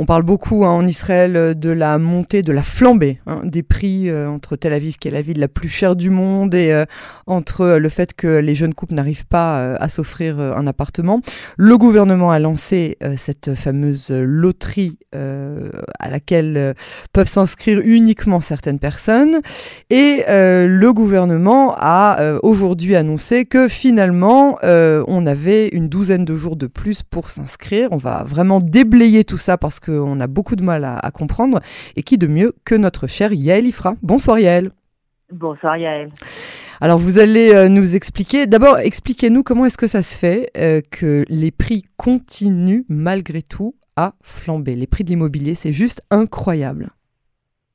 On parle beaucoup hein, en Israël de la montée, de la flambée hein, des prix entre Tel Aviv, qui est la ville la plus chère du monde, et entre le fait que les jeunes couples n'arrivent pas à s'offrir un appartement. Le gouvernement a lancé cette fameuse loterie à laquelle peuvent s'inscrire uniquement certaines personnes. Et le gouvernement a aujourd'hui annoncé que finalement, on avait une douzaine de jours de plus pour s'inscrire. On va vraiment déblayer tout ça parce qu'on a beaucoup de mal à, comprendre. Et qui de mieux que notre cher Yael Ifra. Bonsoir Yael. Bonsoir Yael. Alors vous allez euh, nous expliquer, d'abord expliquez-nous comment est-ce que ça se fait euh, que les prix continuent malgré tout à flamber. Les prix de l'immobilier, c'est juste incroyable.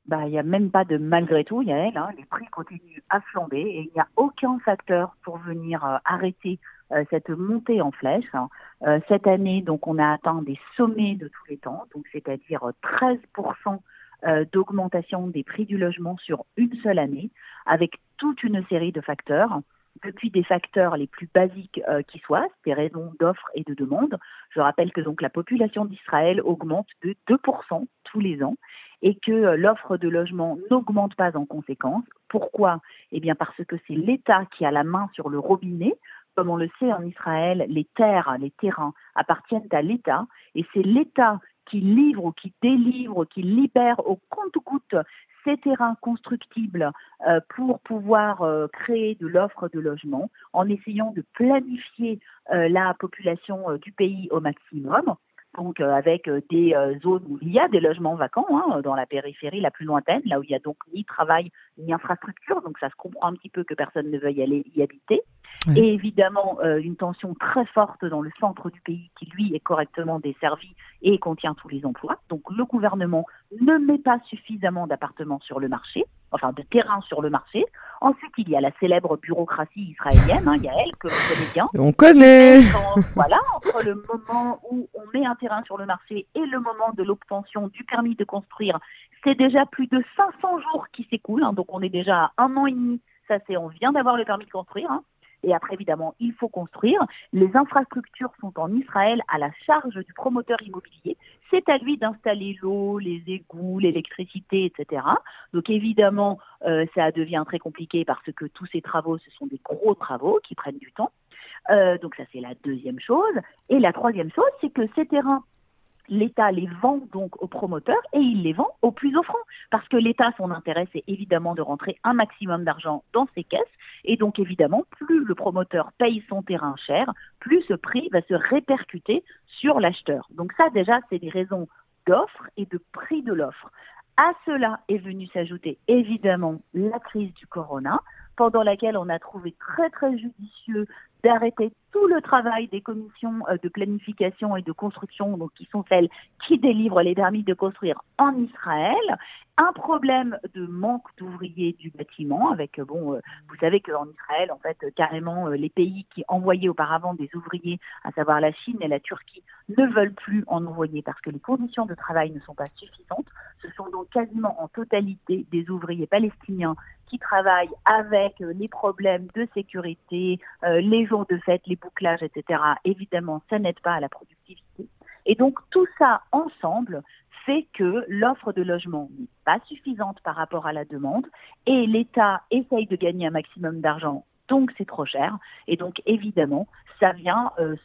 Bah, il n'y a même pas de malgré tout, Yael. Hein, les prix continuent à flamber et il n'y a aucun facteur pour venir euh, arrêter euh, cette montée en flèche. Hein. Euh, cette année, donc, on a atteint des sommets de tous les temps, donc c'est-à-dire 13% euh, d'augmentation des prix du logement sur une seule année, avec toute une série de facteurs depuis des facteurs les plus basiques qui soient, des raisons d'offres et de demande. Je rappelle que donc la population d'Israël augmente de 2% tous les ans et que l'offre de logement n'augmente pas en conséquence. Pourquoi? Eh bien parce que c'est l'État qui a la main sur le robinet comme on le sait en Israël, les terres, les terrains appartiennent à l'État et c'est l'État qui livre ou qui délivre, qui libère au compte-goutte ces terrains constructibles euh, pour pouvoir euh, créer de l'offre de logement en essayant de planifier euh, la population du pays au maximum donc avec des zones où il y a des logements vacants, hein, dans la périphérie la plus lointaine, là où il y a donc ni travail ni infrastructure, donc ça se comprend un petit peu que personne ne veuille aller y habiter. Et évidemment, euh, une tension très forte dans le centre du pays qui, lui, est correctement desservi et contient tous les emplois. Donc le gouvernement ne met pas suffisamment d'appartements sur le marché, enfin de terrains sur le marché. Ensuite, il y a la célèbre bureaucratie israélienne, hein, Yael, que vous connaissez bien. On connaît Voilà, entre le moment où on met un terrain sur le marché et le moment de l'obtention du permis de construire, c'est déjà plus de 500 jours qui s'écoulent. Hein, donc on est déjà à un an et demi. Ça, c'est on vient d'avoir le permis de construire. Hein. Et après, évidemment, il faut construire. Les infrastructures sont en Israël à la charge du promoteur immobilier. C'est à lui d'installer l'eau, les égouts, l'électricité, etc. Donc évidemment, euh, ça devient très compliqué parce que tous ces travaux, ce sont des gros travaux qui prennent du temps. Euh, donc ça, c'est la deuxième chose. Et la troisième chose, c'est que ces terrains L'État les vend donc aux promoteurs et il les vend au plus offrant. Parce que l'État, son intérêt, c'est évidemment de rentrer un maximum d'argent dans ses caisses. Et donc, évidemment, plus le promoteur paye son terrain cher, plus ce prix va se répercuter sur l'acheteur. Donc ça, déjà, c'est des raisons d'offre et de prix de l'offre. À cela est venu s'ajouter évidemment la crise du corona, pendant laquelle on a trouvé très très judicieux d'arrêter tout le travail des commissions euh, de planification et de construction, donc qui sont celles qui délivrent les permis de construire en Israël. Un problème de manque d'ouvriers du bâtiment, avec euh, bon, euh, vous savez qu'en Israël, en fait, carrément, les pays qui envoyaient auparavant des ouvriers, à savoir la Chine et la Turquie, ne veulent plus en envoyer parce que les conditions de travail ne sont pas suffisantes. Ce sont donc quasiment en totalité des ouvriers palestiniens qui travaillent avec les problèmes de sécurité, les jours de fête, les bouclage, etc., évidemment, ça n'aide pas à la productivité. Et donc, tout ça ensemble fait que l'offre de logement n'est pas suffisante par rapport à la demande et l'État essaye de gagner un maximum d'argent, donc c'est trop cher. Et donc, évidemment, ça vient, euh,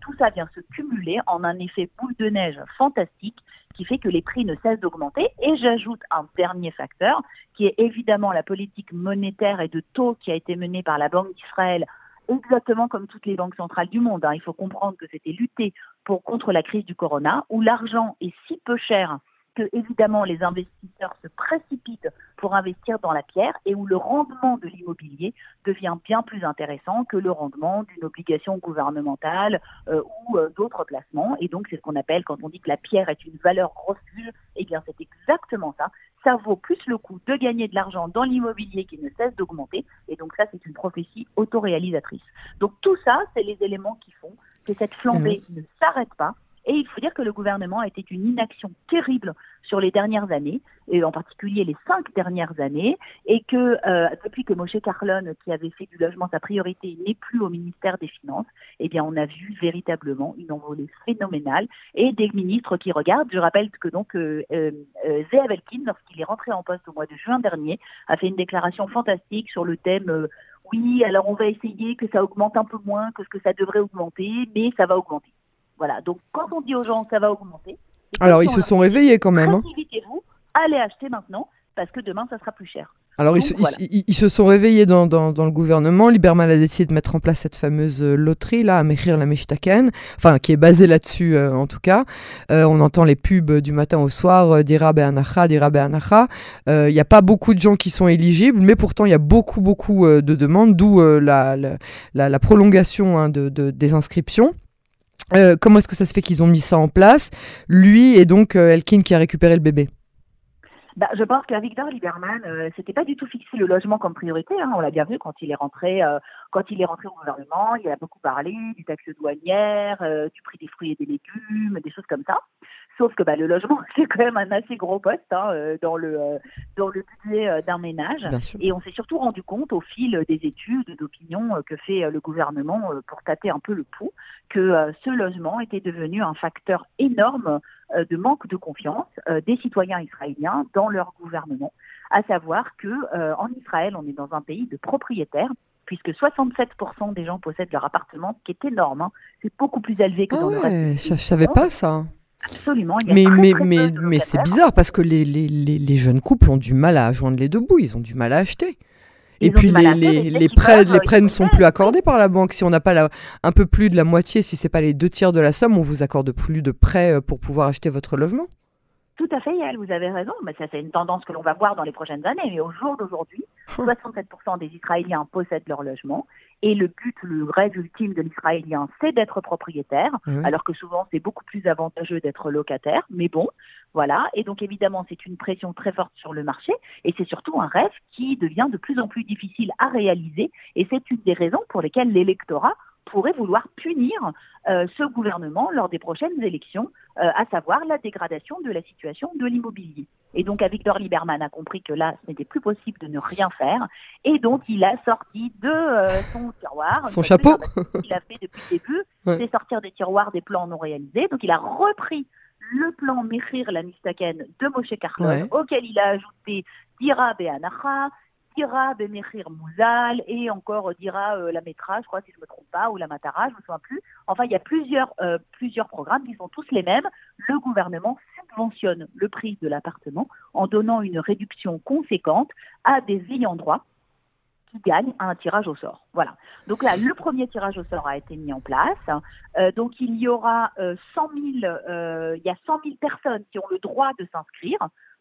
tout ça vient se cumuler en un effet boule de neige fantastique qui fait que les prix ne cessent d'augmenter. Et j'ajoute un dernier facteur, qui est évidemment la politique monétaire et de taux qui a été menée par la Banque d'Israël exactement comme toutes les banques centrales du monde. Hein. Il faut comprendre que c'était lutter pour, contre la crise du corona, où l'argent est si peu cher que évidemment les investisseurs se précipitent pour investir dans la pierre et où le rendement de l'immobilier devient bien plus intéressant que le rendement d'une obligation gouvernementale euh, ou euh, d'autres placements. Et donc c'est ce qu'on appelle quand on dit que la pierre est une valeur refuge, eh bien c'est exactement ça. Ça vaut plus le coup de gagner de l'argent dans l'immobilier qui ne cesse d'augmenter. Et donc ça c'est une prophétie autoréalisatrice. Donc tout ça, c'est les éléments qui font que cette flambée mmh. ne s'arrête pas Et il faut dire que le gouvernement a été une inaction terrible sur les dernières années, et en particulier les cinq dernières années, et que euh, depuis que Moshe Carlon, qui avait fait du logement sa priorité, n'est plus au ministère des Finances, eh bien on a vu véritablement une envolée phénoménale et des ministres qui regardent. Je rappelle que donc euh, euh, euh lorsqu'il est rentré en poste au mois de juin dernier, a fait une déclaration fantastique sur le thème euh, oui, alors on va essayer que ça augmente un peu moins que ce que ça devrait augmenter, mais ça va augmenter. Voilà. Donc quand on dit aux gens ça va augmenter, alors ils se sont réveillés quand même. Hein. vous allez acheter maintenant parce que demain ça sera plus cher. Alors ils, se, sont réveillés dans, le gouvernement. Liberman a décidé de mettre en place cette fameuse euh, loterie là, à Mechir la Meshtaken, enfin qui est basée là-dessus euh, en tout cas. Euh, on entend les pubs du matin au soir, dira be'anacha, dira be'anacha. Il n'y a pas beaucoup de gens qui sont éligibles, mais pourtant il y a beaucoup beaucoup de demandes, d'où la, la, prolongation hein, de, des inscriptions. Comment est-ce que ça se fait qu'ils ont mis ça en place? Lui et donc Elkin qui a récupéré le bébé. Bah, je pense qu'à Victor Lieberman, euh, c'était pas du tout fixé le logement comme priorité. Hein. On l'a bien vu quand il est rentré, euh, quand il est rentré au gouvernement. Il a beaucoup parlé du taxe douanière, euh, du prix des fruits et des légumes, des choses comme ça. Sauf que bah, le logement, c'est quand même un assez gros poste hein, euh, dans le euh, dans le budget euh, d'un ménage. Et on s'est surtout rendu compte au fil des études, d'opinions que fait le gouvernement pour tâter un peu le pouls, que ce logement était devenu un facteur énorme de manque de confiance des citoyens israéliens dans leur gouvernement. À savoir que en Israël, on est dans un pays de propriétaires puisque 67% des gens possèdent leur appartement, ce qui est énorme. Hein. C'est beaucoup plus élevé que dans le reste. Je, je savais pas ça. Absolument. mais mais, mais, mais c'est bizarre parce que les, les, les, jeunes couples ont du mal à joindre les deux bouts, ils ont du mal à acheter. et puis les, les, prêts, les prêts ne sont plus accordés par la banque. Si on n'a pas la, un peu plus de la moitié, si c'est pas les deux tiers de la somme, on vous accorde plus de prêts euh, pour pouvoir acheter votre logement. Tout à fait, Yael, vous avez raison. Mais ça, c'est une tendance que l'on va voir dans les prochaines années. Mais au jour d'aujourd'hui, 67% des Israéliens possèdent leur logement. Et le but, le rêve ultime de l'Israélien, c'est d'être propriétaire, alors que souvent c'est beaucoup plus avantageux d'être locataire. Mais bon, voilà. Et donc évidemment, c'est une pression très forte sur le marché. Et c'est surtout un rêve qui devient de plus en plus difficile à réaliser. Et c'est une des raisons pour lesquelles l'électorat pourrait vouloir punir euh, ce gouvernement lors des prochaines élections, euh, à savoir la dégradation de la situation de l'immobilier. Et donc, Victor Lieberman a compris que là, ce n'était plus possible de ne rien faire, et donc il a sorti de euh, son tiroir, son chapeau, qu'il a fait depuis le début, c'est sortir des tiroirs des plans non réalisés. Donc, il a repris le plan Mechir la Nistaken de Moshe Carlon, auquel il a ajouté Dira Be'anacha, dira Bemechir Mouzal et encore dira euh, la Metra, je crois si je me trompe pas, ou la Matara, je me souviens plus. Enfin, il y a plusieurs, euh, plusieurs programmes qui sont tous les mêmes. Le gouvernement subventionne le prix de l'appartement en donnant une réduction conséquente à des ayants droit qui gagnent un tirage au sort. Voilà. Donc là, le premier tirage au sort a été mis en place. Euh, donc il y aura 100 000, il y a 100 000 personnes qui ont le droit de s'inscrire.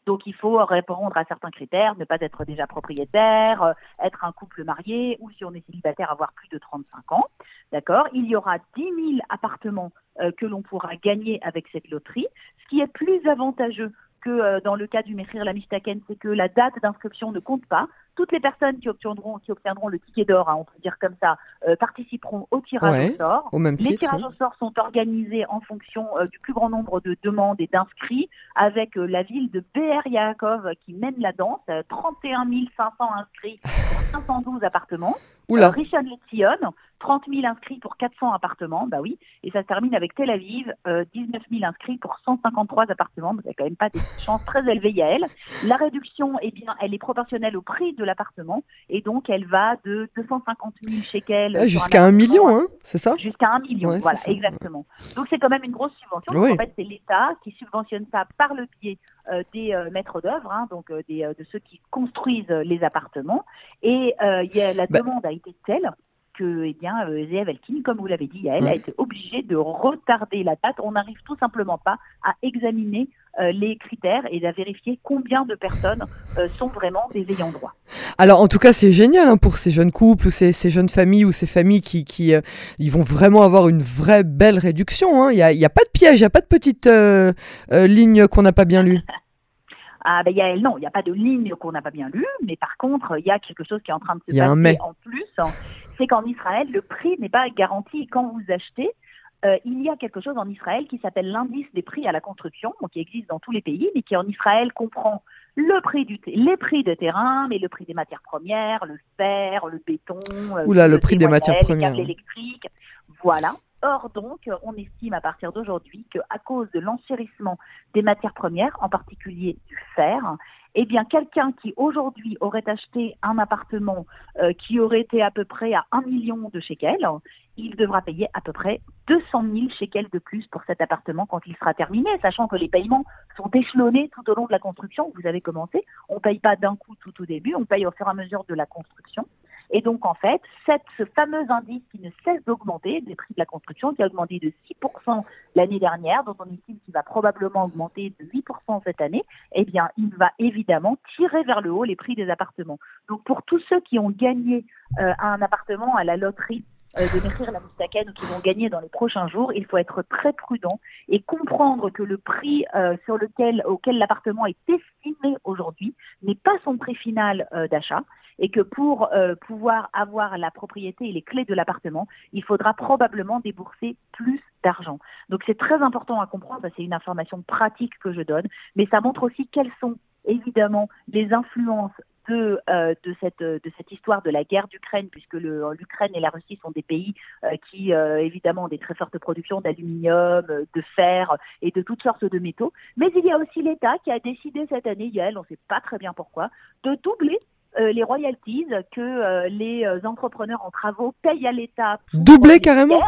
Donc il faut répondre à certains critères, ne pas être déjà propriétaire, euh, être un couple marié ou si on est célibataire avoir plus de 35 ans. D'accord? Il y aura 10 000 appartements euh, que l'on pourra gagner avec cette loterie, ce qui est plus avantageux que euh, dans le cas du Mechir la Mistaken, c'est que la date d'inscription ne compte pas. Toutes les personnes qui obtiendront, qui obtiendront le ticket d'or, hein, on peut dire comme ça, euh, participeront au tirage au sort. les tirages au sort sont organisés en fonction euh, du plus grand nombre de demandes et d'inscrits, avec la ville de Be'er Yaakov qui mène la danse, 31 500 inscrits pour 512 appartements. Oula. Richard Letion, 30 000 inscrits pour 400 appartements, bah oui, et ça se termine avec Tel Aviv, 19 000 inscrits pour 153 appartements, bah, c'est quand même pas des chances très élevées, Yael. La réduction, eh bien, elle est proportionnelle au prix de l'appartement, et donc elle va de 250 000 shekels. Ah, jusqu'à un million, hein, c'est ça? Jusqu'à un million, voilà, exactement. Donc c'est quand même une grosse subvention. En fait, c'est l'État qui subventionne ça par le biais euh, des euh, maîtres d'œuvre, hein, donc euh, des, de ceux qui construisent les appartements. Et y a, la bah demande a été telle que eh bien, euh, comme vous l'avez dit, elle a été obligée de retarder la date. On n'arrive tout simplement pas à examiner euh, les critères et à vérifier combien de personnes euh, sont vraiment des ayants droit. Alors en tout cas c'est génial hein, pour ces jeunes couples ou ces, ces, jeunes familles ou ces familles qui, qui euh, ils vont vraiment avoir une vraie belle réduction. Hein. Il n'y a, a, pas de piège, il n'y a pas de petite ligne qu'on n'a pas bien lue. Ah ben y a, non, il n'y a pas de ligne qu'on n'a pas bien lue, mais par contre il y a quelque chose qui est en train de se passer en plus c'est qu'en Israël, le prix n'est pas garanti quand vous achetez. euh, il y a quelque chose en Israël qui s'appelle l'indice des prix à la construction, qui existe dans tous les pays, mais qui en Israël comprend le prix du les prix de terrain, mais le prix des matières premières, le fer, le béton, euh, Oula, le, prix des matières premières, l'électrique, voilà. Or donc, on estime à partir d'aujourd'hui qu'à cause de l'enchérissement des matières premières, en particulier du fer, eh bien, quelqu'un qui aujourd'hui aurait acheté un appartement euh, qui aurait été à peu près à 1 million de shekels, il devra payer à peu près 200 000 shekels de plus pour cet appartement quand il sera terminé, sachant que les paiements sont échelonnés tout au long de la construction. Vous avez commencé, on ne paye pas d'un coup tout au début, on paye au fur et à mesure de la construction. Et donc, en fait, ce fameux indice qui ne cesse d'augmenter, des prix de la construction, qui a augmenté de 6% l'année dernière, dont on estime qu'il va probablement augmenter de 8% cette année, eh bien, il va évidemment tirer vers le haut les prix des appartements. Donc, pour tous ceux qui ont gagné euh, un appartement à la loterie, de Mechir la Moustaken ou qui vont gagner dans les prochains jours, il faut être très prudent et comprendre que le prix euh, sur lequel, auquel l'appartement est estimé aujourd'hui n'est pas son prix final d'achat et que pour euh, pouvoir avoir la propriété et les clés de l'appartement, il faudra probablement débourser plus d'argent. Donc c'est très important à comprendre, c'est une information pratique que je donne, mais ça montre aussi quelles sont évidemment les influences de, euh, de, cette, de cette histoire de la guerre d'Ukraine, puisque l'Ukraine et la Russie sont des pays euh, qui, évidemment, ont des très fortes productions d'aluminium, de fer et de toutes sortes de métaux. Mais il y a aussi l'État qui a décidé cette année, Yael, on ne sait pas très bien pourquoi, de doubler euh, les royalties que euh, les euh, entrepreneurs en travaux payent à l'État. Doublé carrément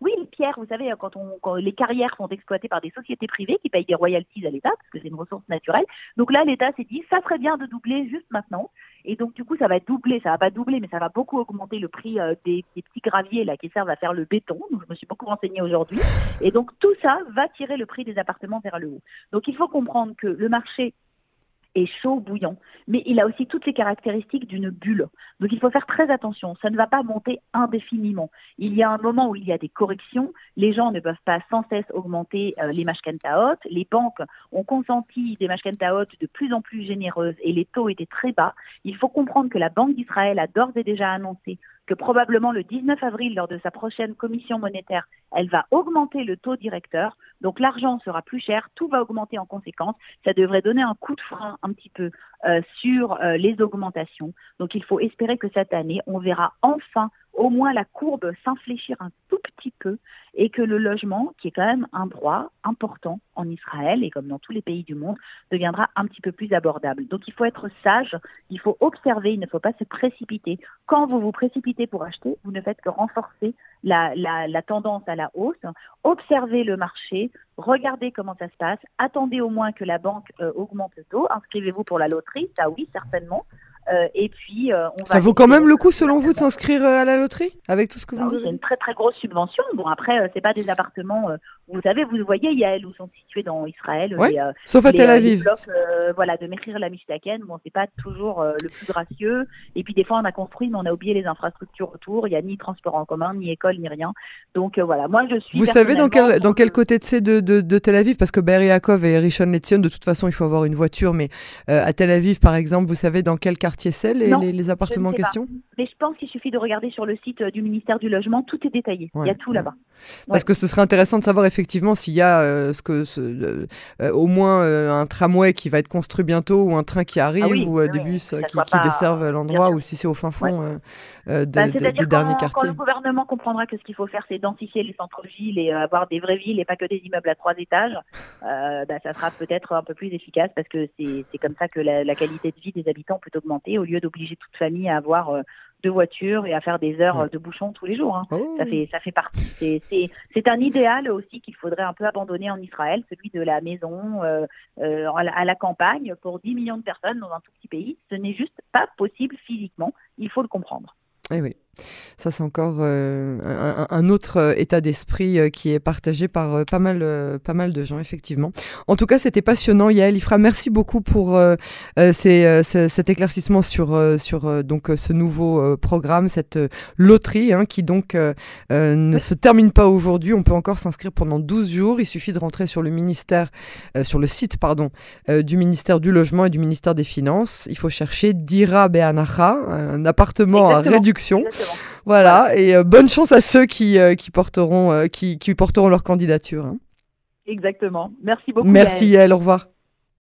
oui, les pierres, vous savez, quand, on, les carrières sont exploitées par des sociétés privées qui payent des royalties à l'État, parce que c'est une ressource naturelle. Donc là, l'État s'est dit, ça serait bien de doubler juste maintenant. Et donc, du coup, ça va doubler, ça va pas doubler, mais ça va beaucoup augmenter le prix des, des, petits graviers là qui servent à faire le béton. Donc, je me suis beaucoup renseignée aujourd'hui. Et donc, tout ça va tirer le prix des appartements vers le haut. Donc, il faut comprendre que le marché est chaud, bouillant, mais il a aussi toutes les caractéristiques d'une bulle. Donc il faut faire très attention, ça ne va pas monter indéfiniment. Il y a un moment où il y a des corrections, les gens ne peuvent pas sans cesse augmenter euh, les mashkentaot, les banques ont consenti des mashkentaot de plus en plus généreuses et les taux étaient très bas. Il faut comprendre que la Banque d'Israël a d'ores et déjà annoncé que probablement le 19 avril, lors de sa prochaine commission monétaire, elle va augmenter le taux directeur. Donc l'argent sera plus cher, tout va augmenter en conséquence. Ça devrait donner un coup de frein un petit peu euh, sur euh, les augmentations. Donc il faut espérer que cette année, on verra enfin au moins la courbe s'infléchir un tout petit peu et que le logement, qui est quand même un droit important en Israël et comme dans tous les pays du monde, deviendra un petit peu plus abordable. Donc il faut être sage, il faut observer, il ne faut pas se précipiter. Quand vous vous précipitez pour acheter, vous ne faites que renforcer la, tendance à la hausse. Observez le marché, regardez comment ça se passe, attendez au moins que la banque euh, augmente le taux, inscrivez-vous pour la loterie, ça oui, certainement. Euh, et puis, euh, on ça vaut quand même le coup, selon vous, de s'inscrire euh, à la loterie avec tout ce que vous avez C'est une très très grosse subvention. Bon, après, c'est pas des appartements. Vous savez, vous voyez, il y a elles où sont situés dans Israël. sauf à Tel Aviv. voilà, de Mechir la Mishtaken. Bon, c'est pas toujours le plus gracieux. Et puis des fois, on a construit, mais on a oublié les infrastructures autour. Il y a ni transport en commun, ni école, ni rien. Donc voilà, moi je suis. Vous savez dans quel dans quel côté de, de, de, Tel Aviv? Parce que Be'er Yaakov et Rishon LeZion, de toute façon, il faut avoir une voiture. Mais à Tel Aviv, par exemple, vous savez dans quel quartier c'est les, les, appartements en question? Mais je pense qu'il suffit de regarder sur le site euh, du ministère du Logement, tout est détaillé. il y a tout là-bas. Parce que ce serait intéressant de savoir effectivement s'il y a euh, ce que, ce, euh, au moins un tramway qui va être construit bientôt ou un train qui arrive ah ou des bus qui, qui, desservent l'endroit ou si c'est au fin fond de, bah, des derniers quartiers. Quand le gouvernement comprendra que ce qu'il faut faire, c'est densifier les centres-villes et avoir des vraies villes et pas que des immeubles à trois étages, bah, ça sera peut-être un peu plus efficace parce que c'est comme ça que la, la, qualité de vie des habitants peut augmenter au lieu d'obliger toute famille à avoir deux voitures et à faire des heures de bouchon tous les jours. Hein. Oh. Ça fait ça fait partie. C'est un idéal aussi qu'il faudrait un peu abandonner en Israël, celui de la maison euh, euh, à, la, campagne pour 10 millions de personnes dans un tout petit pays. Ce n'est juste pas possible physiquement. Il faut le comprendre. Eh oui. Ça, c'est encore euh, un, autre euh, état d'esprit euh, qui est partagé par pas, mal, pas mal de gens, effectivement. En tout cas, c'était passionnant, Yael Ifra. Merci beaucoup pour cet éclaircissement sur, sur donc, ce nouveau programme, cette loterie, hein, qui donc ne se termine pas aujourd'hui. On peut encore s'inscrire pendant 12 jours. Il suffit de rentrer sur le ministère, sur le site pardon, du ministère du Logement et du ministère des Finances. Il faut chercher Dira Beanacha, un appartement à réduction. Voilà, et euh, bonne chance à ceux qui, euh, qui, porteront, qui, qui porteront leur candidature. Hein. Exactement. Merci beaucoup. Merci, Yael. Au revoir.